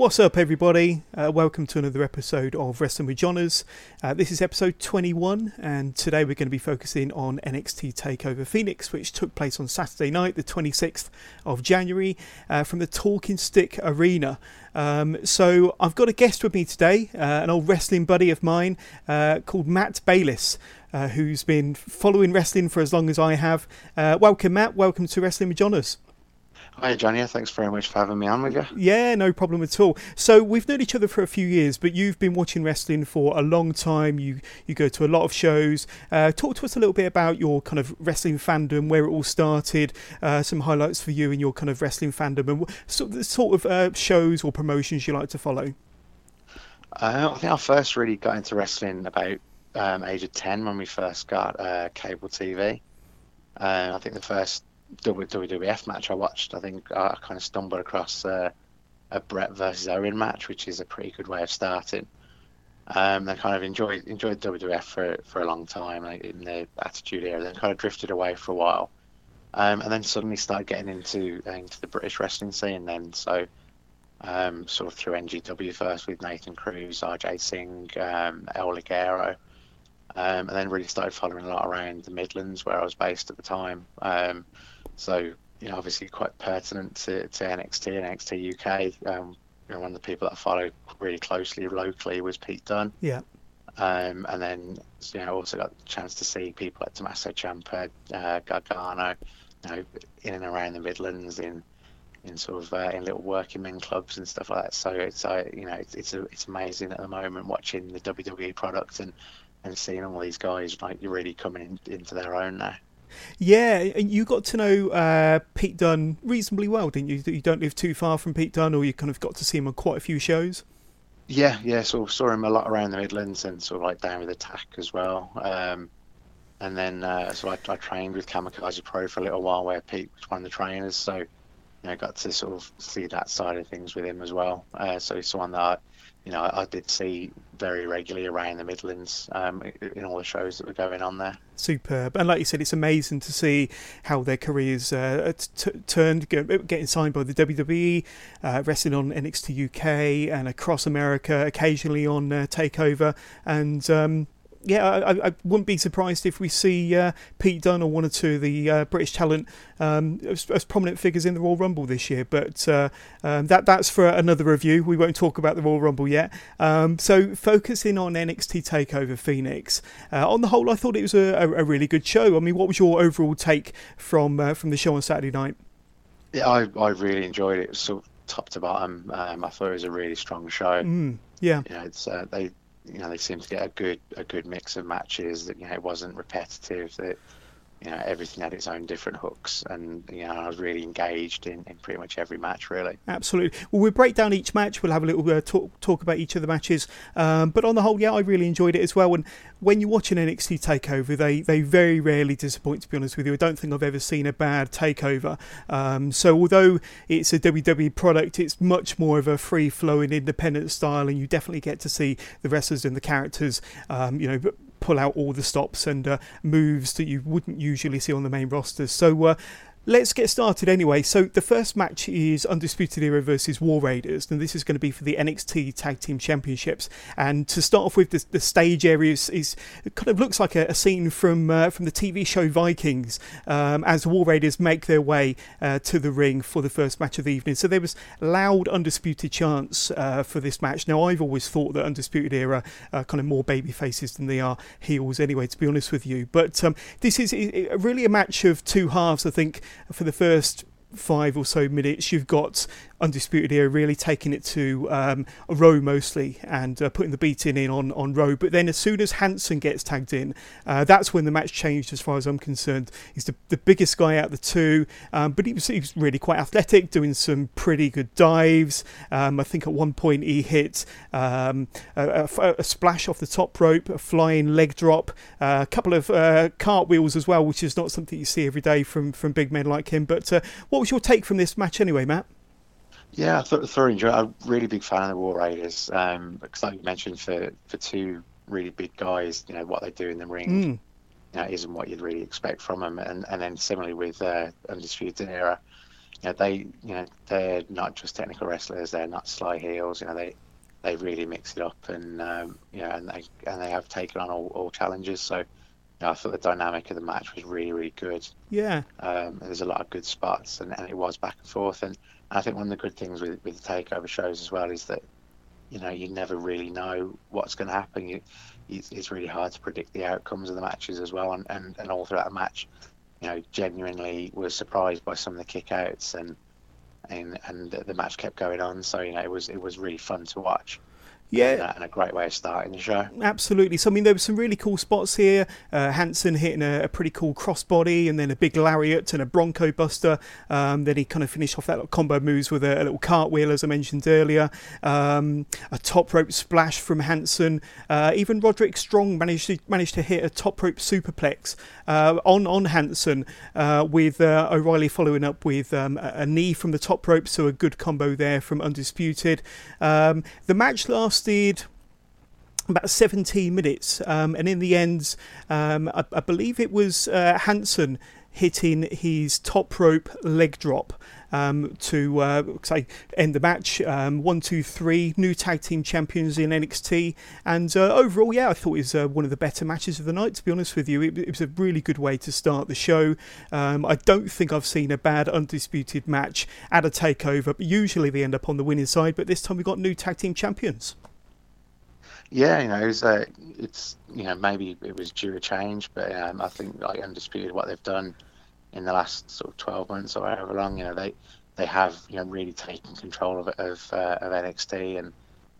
What's up, everybody? Uh, welcome to another episode of Wrestling with Johners. Uh, this is episode 21, and today we're going to be focusing on NXT TakeOver Phoenix, which took place on Saturday night, the 26th of January, uh, from the Talking Stick Arena. Um, so I've got a guest with me today, uh, an old wrestling buddy of mine uh, called Matt Bayliss. Uh, who's been following wrestling for as long as I have? welcome, Matt. Welcome to Wrestling with Johners. Hi, Johnny. Thanks very much for having me on with you. Yeah, no problem at all. So we've known each other for a few years, but you've been watching wrestling for a long time. You you go to a lot of shows. Uh, talk to us a little bit about your kind of wrestling fandom, where it all started, uh, some highlights for you in your kind of wrestling fandom, and sort of, the sort of uh, shows or promotions you like to follow. Uh, I think I first really got into wrestling about um, age of ten when we first got uh, cable TV. Uh, I think the first WWF match I watched, I think I kind of stumbled across uh, a Bret versus Owen match, which is a pretty good way of starting. Um, I kind of enjoyed enjoyed WWF for for a long time like in the Attitude Era. Then kind of drifted away for a while, um, and then suddenly started getting into into the British wrestling scene. Then so um, sort of through NGW first with Nathan Cruz, RJ Singh, um, El Ligero, um, and then really started following a lot around the Midlands where I was based at the time. Um, so, you know, obviously quite pertinent to, to NXT and NXT UK. Um, you know, one of the people that I followed really closely locally was Pete Dunne. Yeah. Um, and then, you know, also got the chance to see people like Tommaso Ciampa, uh, Gargano, you know, in and around the Midlands in in sort of uh, in little working men clubs and stuff like that. So it's uh, you know it's it's, a, it's amazing at the moment watching the WWE product and and seeing all these guys like you're really coming in, into their own now. Yeah, and you got to know uh, Pete Dunne reasonably well, didn't you? You don't live too far from Pete Dunne, or you kind of got to see him on quite a few shows. Yeah, yeah, sort of saw him a lot around the Midlands and sort of like down with Attack as well. Um, and then uh, so I, I, trained with Kamikaze Pro for a little while, where Pete was one of the trainers. So you know, got to sort of see that side of things with him as well. Uh, so he's someone that I, you know, I, did see very regularly around the Midlands um, in all the shows that were going on there. Superb, and like you said, it's amazing to see how their careers uh, t- turned, getting signed by the WWE, uh, wrestling on NXT UK and across America, occasionally on uh, Takeover, and um, yeah, I, I, wouldn't be surprised if we see uh, Pete Dunne or one or two of the uh, British talent um, as, as, prominent figures in the Royal Rumble this year. But uh, um, that that's for another review. We won't talk about the Royal Rumble yet. Um, so focusing on NXT Takeover Phoenix. Uh, on the whole, I thought it was a, a, really good show. I mean, what was your overall take from uh, from the show on Saturday night? Yeah, I, I really enjoyed it. Sort of top to bottom. Um, I thought it was a really strong show. Mm, yeah, you know, it's uh, they you know they seemed to get a good a good mix of matches that you know it wasn't repetitive that you know everything had its own different hooks and you know I was really engaged in, in pretty much every match really. Absolutely. Well we'll break down each match. We'll have a little uh, talk talk about each of the matches. Um, but on the whole yeah I really enjoyed it as well. And when you watch an NXT takeover they they very rarely disappoint to be honest with you. I don't think I've ever seen a bad takeover. Um, so although it's a WWE product it's much more of a free flowing independent style and you definitely get to see the wrestlers and the characters um, you know pull out all the stops and uh, moves that you wouldn't usually see on the main rosters. So uh, Let's get started anyway. So the first match is Undisputed Era versus War Raiders, and this is going to be for the NXT Tag Team Championships. And to start off with, the, the stage area is, is kind of looks like a, a scene from uh, from the TV show Vikings um, as War Raiders make their way uh, to the ring for the first match of the evening. So there was loud Undisputed chants uh, for this match. Now I've always thought that Undisputed Era are kind of more baby faces than they are heels, anyway. To be honest with you, but um, this is really a match of two halves. I think for the first five or so minutes, you've got Undisputed Era really taking it to um, mostly and uh, putting the beating in on, on Rowe. But then as soon as Hanson gets tagged in, uh, that's when the match changed as far as I'm concerned. He's the, the biggest guy out of the two, um, but he was, he was really quite athletic, doing some pretty good dives. Um, I think at one point he hit um, a, a, a, splash off the top rope, a flying leg drop, uh, a couple of uh, cartwheels as well, which is not something you see every day from, from big men like him. But uh, what was your take from this match anyway, Matt? Yeah, I thought thoroughly enjoyed. I'm a really big fan of the War Raiders um, because, like you mentioned, for for two really big guys, you know what they do in the ring. Mm. You know, isn't what you'd really expect from them, and and then similarly with uh, Undisputed Era, you know, they you know they're not just technical wrestlers; they're not sly heels. You know, they they really mix it up, and um, you know, and they and they have taken on all, all challenges. So, you know, I thought the dynamic of the match was really really good. Yeah, Um, there's a lot of good spots, and, and it was back and forth. And I think one of the good things with with the takeover shows as well is that you know you never really know what's going to happen. You, it's, it's really hard to predict the outcomes of the matches as well, and, and, and all throughout the match, you know, genuinely was surprised by some of the kickouts and and and the match kept going on. So you know, it was it was really fun to watch. Yeah. and, a great way of starting the show. Absolutely. So I mean, there were some really cool spots here. Uh, Hanson hitting a, a pretty cool crossbody, and then a big lariat and a Bronco Buster. Um, then he kind of finished off that little combo moves with a, a little cartwheel, as I mentioned earlier. Um, a top rope splash from Hanson. Uh, even Roderick Strong managed to managed to hit a top rope superplex uh, on on Hanson, uh, with uh, O'Reilly following up with um, a, a knee from the top rope. So a good combo there from Undisputed. Um, the match lasted about 17 minutes, um, and in the end, um, I, I believe it was uh, Hanson hitting his top rope leg drop um, to uh, say end the match. Um, one, two, three, new tag team champions in NXT, and uh, overall, yeah, I thought it was uh, one of the better matches of the night. To be honest with you, it, it was a really good way to start the show. Um, I don't think I've seen a bad undisputed match at a takeover, but usually they end up on the winning side. But this time we got new tag team champions. Yeah, you know, it was, uh, it's you know maybe it was due a change, but um, I think like undisputed what they've done in the last sort of twelve months or however long, you know, they they have you know really taken control of of, uh, of NXT and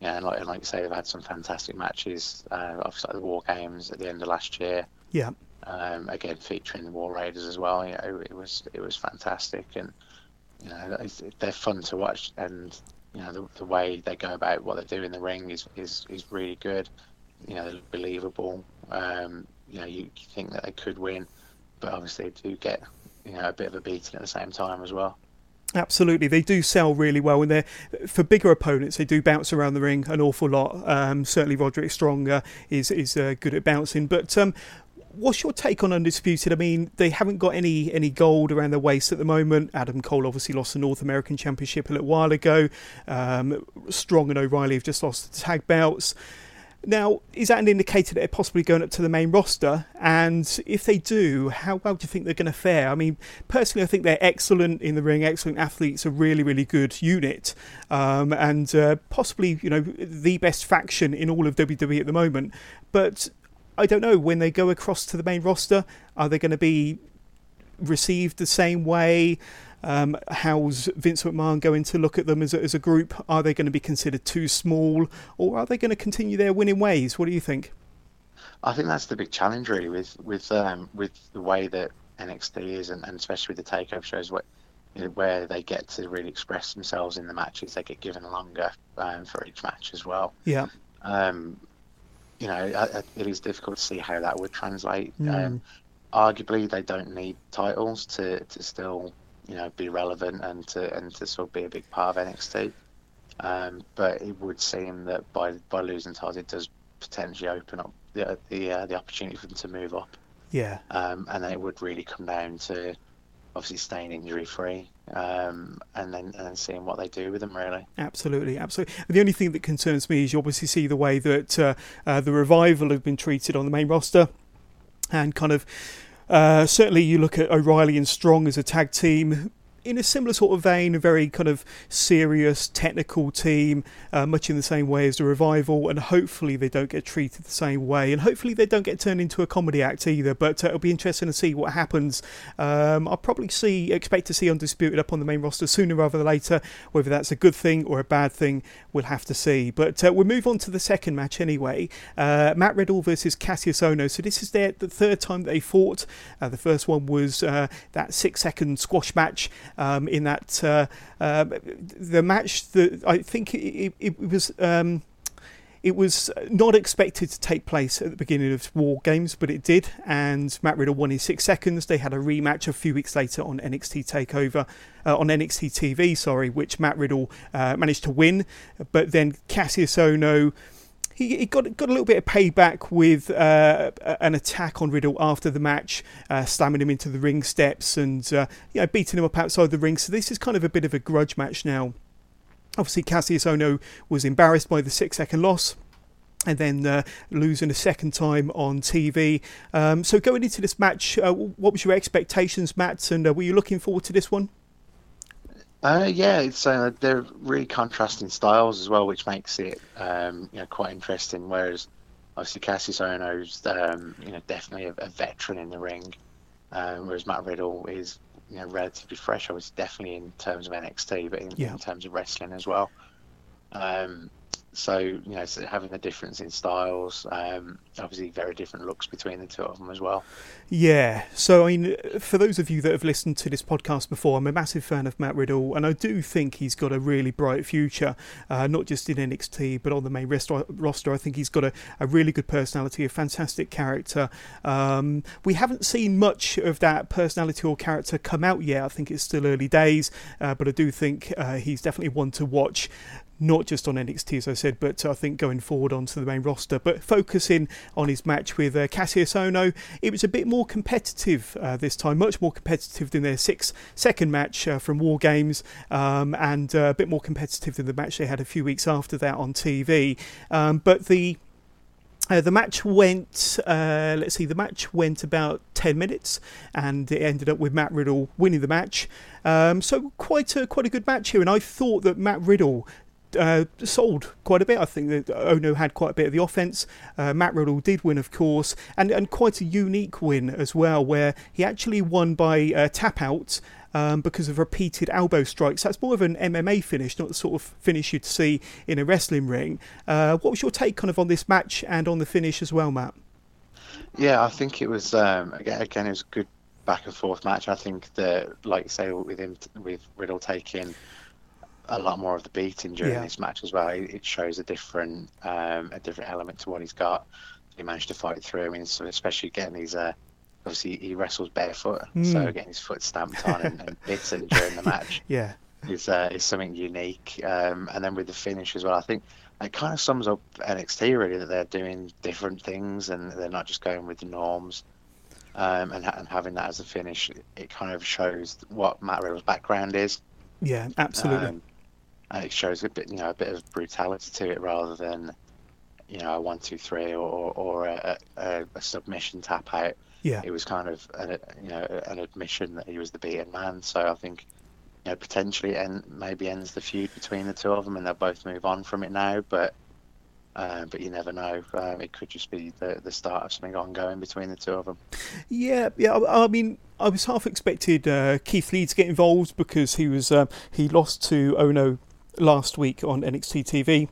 yeah, and like and like you say, they've had some fantastic matches. Uh, obviously, like the War Games at the end of last year. Yeah. Um, again, featuring the War Raiders as well. You know, it was it was fantastic, and you know it's- they're fun to watch, and you know the, the way they go about what they do in the ring is is, is really good. You know, they're believable. Um, you know, you, you think that they could win, but obviously they do get you know a bit of a beating at the same time as well. Absolutely, they do sell really well, and they're for bigger opponents they do bounce around the ring an awful lot. Um, certainly, Roderick Strong uh, is is uh, good at bouncing. But um, what's your take on Undisputed? I mean, they haven't got any any gold around their waist at the moment. Adam Cole obviously lost the North American Championship a little while ago. Um, Strong and O'Reilly have just lost the tag belts. Now, is that an indicator that they're possibly going up to the main roster? And if they do, how well do you think they're going to fare? I mean, personally, I think they're excellent in the ring, excellent athletes, a really, really good unit, um, and uh, possibly, you know, the best faction in all of WWE at the moment. But I don't know when they go across to the main roster, are they going to be received the same way? Um, how's Vince McMahon going to look at them as a, as a group? Are they going to be considered too small, or are they going to continue their winning ways? What do you think? I think that's the big challenge, really, with with um, with the way that NXT is, and, and especially with the takeover shows, where you know, where they get to really express themselves in the matches. They get given longer um, for each match as well. Yeah, Um, you know, I, I, it is difficult to see how that would translate. Mm. Um, arguably, they don't need titles to, to still, you know, be relevant and to and to sort of be a big part of NXT. Um, but it would seem that by by losing titles, it does potentially open up the the uh, the opportunity for them to move up. yeah, Um, and then it would really come down to obviously staying injury free um, and then and seeing what they do with them really. absolutely, absolutely. The only thing that concerns me is you obviously see the way that uh, uh, the revival have been treated on the main roster, and kind of uh, certainly you look at O'Reilly and Strong as a tag team. In a similar sort of vein, a very kind of serious, technical team, uh, much in the same way as the revival, and hopefully they don't get treated the same way, and hopefully they don't get turned into a comedy act either. But uh, it'll be interesting to see what happens. Um, I'll probably see, expect to see Undisputed up on the main roster sooner rather than later. Whether that's a good thing or a bad thing, we'll have to see. But uh, we'll move on to the second match anyway. Uh, Matt Riddle versus Kassius Ohno. So this is their the third time they fought. Uh, the first one was uh, that six-second squash match. Um, in that uh, uh, the match that I think it, it, was. Um, it was not expected to take place at the beginning of War Games, but it did, and Matt Riddle won in six seconds. They had a rematch a few weeks later on NXT Takeover, uh, on NXT TV, sorry, which Matt Riddle uh, managed to win, but then Kassius Ohno he, he, got got a little bit of payback with uh, an attack on Riddle after the match, uh, slamming him into the ring steps and uh, you know, beating him up outside the ring. So this is kind of a bit of a grudge match now. Obviously, Kassius Ohno was embarrassed by the six second loss and then uh, losing a second time on TV. Um, so going into this match, uh, what was your expectations, Matt? And uh, were you looking forward to this one? Uh, yeah, it's uh, they're really contrasting styles as well, which makes it um, you know quite interesting. Whereas obviously Kassius Ohno's um, you know definitely a, a, veteran in the ring, um, whereas Matt Riddle is you know relatively fresh. I was definitely in terms of NXT, but in, yeah. in terms of wrestling as well. Um, so you know, so having the difference in styles, um, obviously very different looks between the two of them as well. Yeah. So I mean, for those of you that have listened to this podcast before, I'm a massive fan of Matt Riddle, and I do think he's got a really bright future, uh, not just in NXT but on the main roster. I think he's got a, a really good personality, a fantastic character. Um, we haven't seen much of that personality or character come out yet. I think it's still early days, uh, but I do think uh, he's definitely one to watch not just on NXT, as I said, but I think going forward onto the main roster. But focusing on his match with uh, Kassius Ohno, it was a bit more competitive uh, this time, much more competitive than their six second match uh, from War Games, um, and uh, a bit more competitive than the match they had a few weeks after that on TV. Um, but the uh, the match went, uh, let's see, the match went about 10 minutes and it ended up with Matt Riddle winning the match. Um, so, quite a, quite a good match here. And I thought that Matt Riddle uh, sold quite a bit. I think that Ohno had quite a bit of the offense. Uh, Matt Riddle did win, of course, and, and quite a unique win as well, where he actually won by uh, tap out. Um, because of repeated elbow strikes. That's more of an MMA finish, not the sort of finish you'd see in a wrestling ring. Uh, what was your take kind of on this match and on the finish as well, Matt? Yeah, I think it was um, again, again it was a good back and forth match. I think that, like you say, with him with Riddle taking a lot more of the beating during yeah. this match as well. It, shows a different um, a different element to what he's got. He managed to fight through. I mean, so especially getting these. Uh, obviously, he wrestles barefoot, mm. so getting his foot stamped on and, and bitten during the match. yeah. Is, uh, is something unique, um, and then with the finish as well. I think it kind of sums up NXT really that they're doing different things and they're not just going with the norms. Um, and, and, having that as a finish, it kind of shows what Matt Riddle's background is. Yeah, absolutely. Um, and it shows a bit, you know, a bit of brutality to it rather than, you know, a one, two, three or or a, a, a submission tap out. Yeah, it was kind of an, you know an admission that he was the beaten man. So I think, you know, potentially and maybe ends the feud between the two of them, and they'll both move on from it now. But uh, but you never know. Um, it could just be the, the start of something ongoing between the two of them. Yeah, yeah. I, I mean, I was half expected uh, Keith Lee to get involved because he was uh, he lost to Ohno last week on NXT TV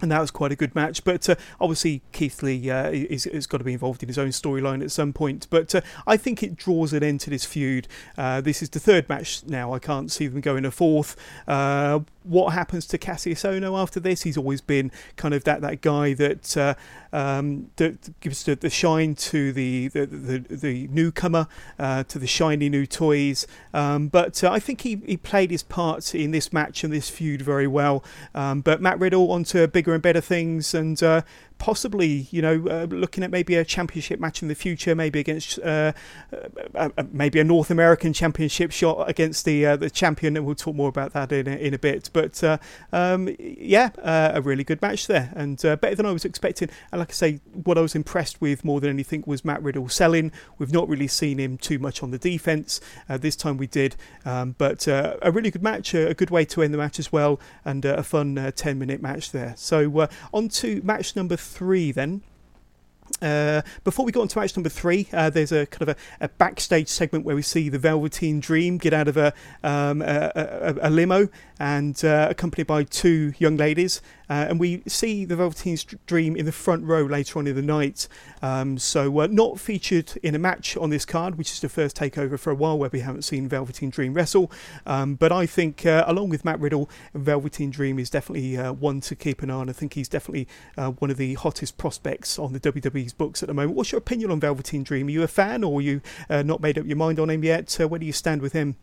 and that was quite a good match. But uh, obviously, Keith Lee uh, is, has got to be involved in his own storyline at some point. But uh, I think it draws an end to this feud. Uh, this is the third match now. I can't see them going a fourth. Uh, what happens to Kassius Ohno after this? He's always been kind of that, that guy that uh, um, that gives the, the shine to the the, the, the newcomer, to the shiny new toys. Um, but I think he, he played his part in this match and this feud very well. Um, but Matt Riddle onto a bigger and better things, and uh, possibly, you know, uh, looking at maybe a championship match in the future, maybe against uh, uh, uh maybe a North American championship shot against the uh, the champion, and we'll talk more about that in a, in a bit. But uh, um, yeah, a really good match there, and better than I was expecting. And like I say, what I was impressed with more than anything was Matt Riddle selling. We've not really seen him too much on the defense. this time we did, um, but a really good match, a good way to end the match as well, and a fun 10 minute match there. So on to match number three then. Uh, before we go on to match number three, uh, there's a kind of a, a, backstage segment where we see the Velveteen Dream get out of a, um, a, a limo and uh, accompanied by two young ladies. Uh, and we see the Velveteen Dream in the front row later on in the night. Um, so, uh, not featured in a match on this card, which is the first takeover for a while where we haven't seen Velveteen Dream wrestle. Um, but I think, uh, along with Matt Riddle, Velveteen Dream is definitely uh, one to keep an eye on. I think he's definitely uh, one of the hottest prospects on the WWE's books at the moment. What's your opinion on Velveteen Dream? Are you a fan or are you not made up your mind on him yet? where do you stand with him?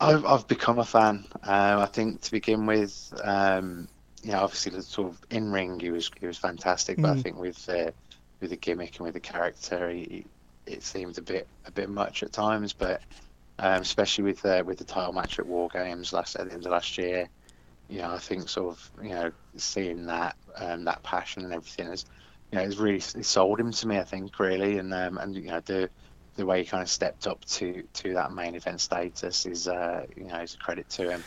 I've, I've become a fan. Um, I think to begin with, um, know, obviously the sort of in ring he was he was fantastic, but Mm. I think with uh, with the gimmick and with the character, he, it seemed a bit a bit much at times. But um, especially with uh, with the title match at War Games last at the end of last year, you know, I think sort of you know seeing that um, that passion and everything is, you know, it's really it sold him to me. I think really, and um, and you know the the way he kind of stepped up to to that main event status is uh, you know is a credit to him,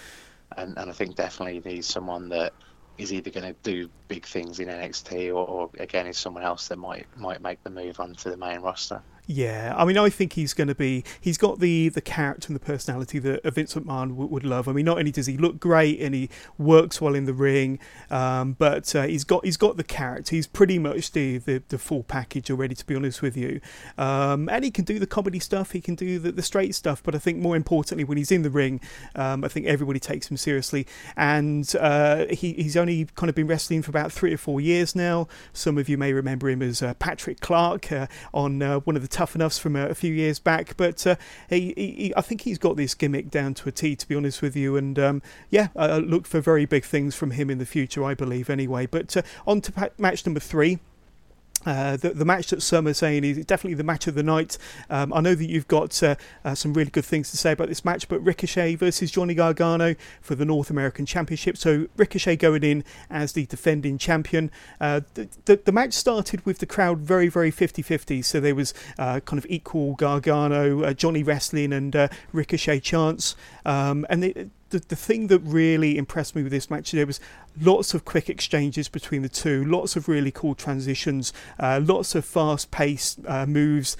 and and I think definitely he's someone that is either going to do big things in NXT or, or again is someone else that might might make the move onto the main roster. Yeah, I mean, I think he's going to be. He's got the the character and the personality that a Vincent McMahon w- would love. I mean, not only does he look great and he works well in the ring, um, but uh, he's got he's got the character. He's pretty much the the, the full package already. To be honest with you, um, and he can do the comedy stuff. He can do the, the straight stuff. But I think more importantly, when he's in the ring, um, I think everybody takes him seriously. And uh, he he's only kind of been wrestling for about three or four years now. Some of you may remember him as uh, Patrick Clark uh, on uh, one of the Tough Enoughs from a, a few years back. But uh, he, he, I think he's got this gimmick down to a T, to be honest with you. And um, yeah, I look for very big things from him in the future, I believe, anyway. But uh, on to pa- match number three. Uh, the, the match that some are saying is definitely the match of the night. Um, I know that you've got uh, uh, some really good things to say about this match, but Ricochet versus Johnny Gargano for the North American Championship. So Ricochet going in as the defending champion. Uh, the, the, the match started with the crowd very, very 50 50. So there was uh, kind of equal Gargano, uh, Johnny wrestling, and Ricochet chants. Um, and the, the, the thing that really impressed me with this match, there was lots of quick exchanges between the two, lots of really cool transitions, uh, lots of fast paced uh, moves,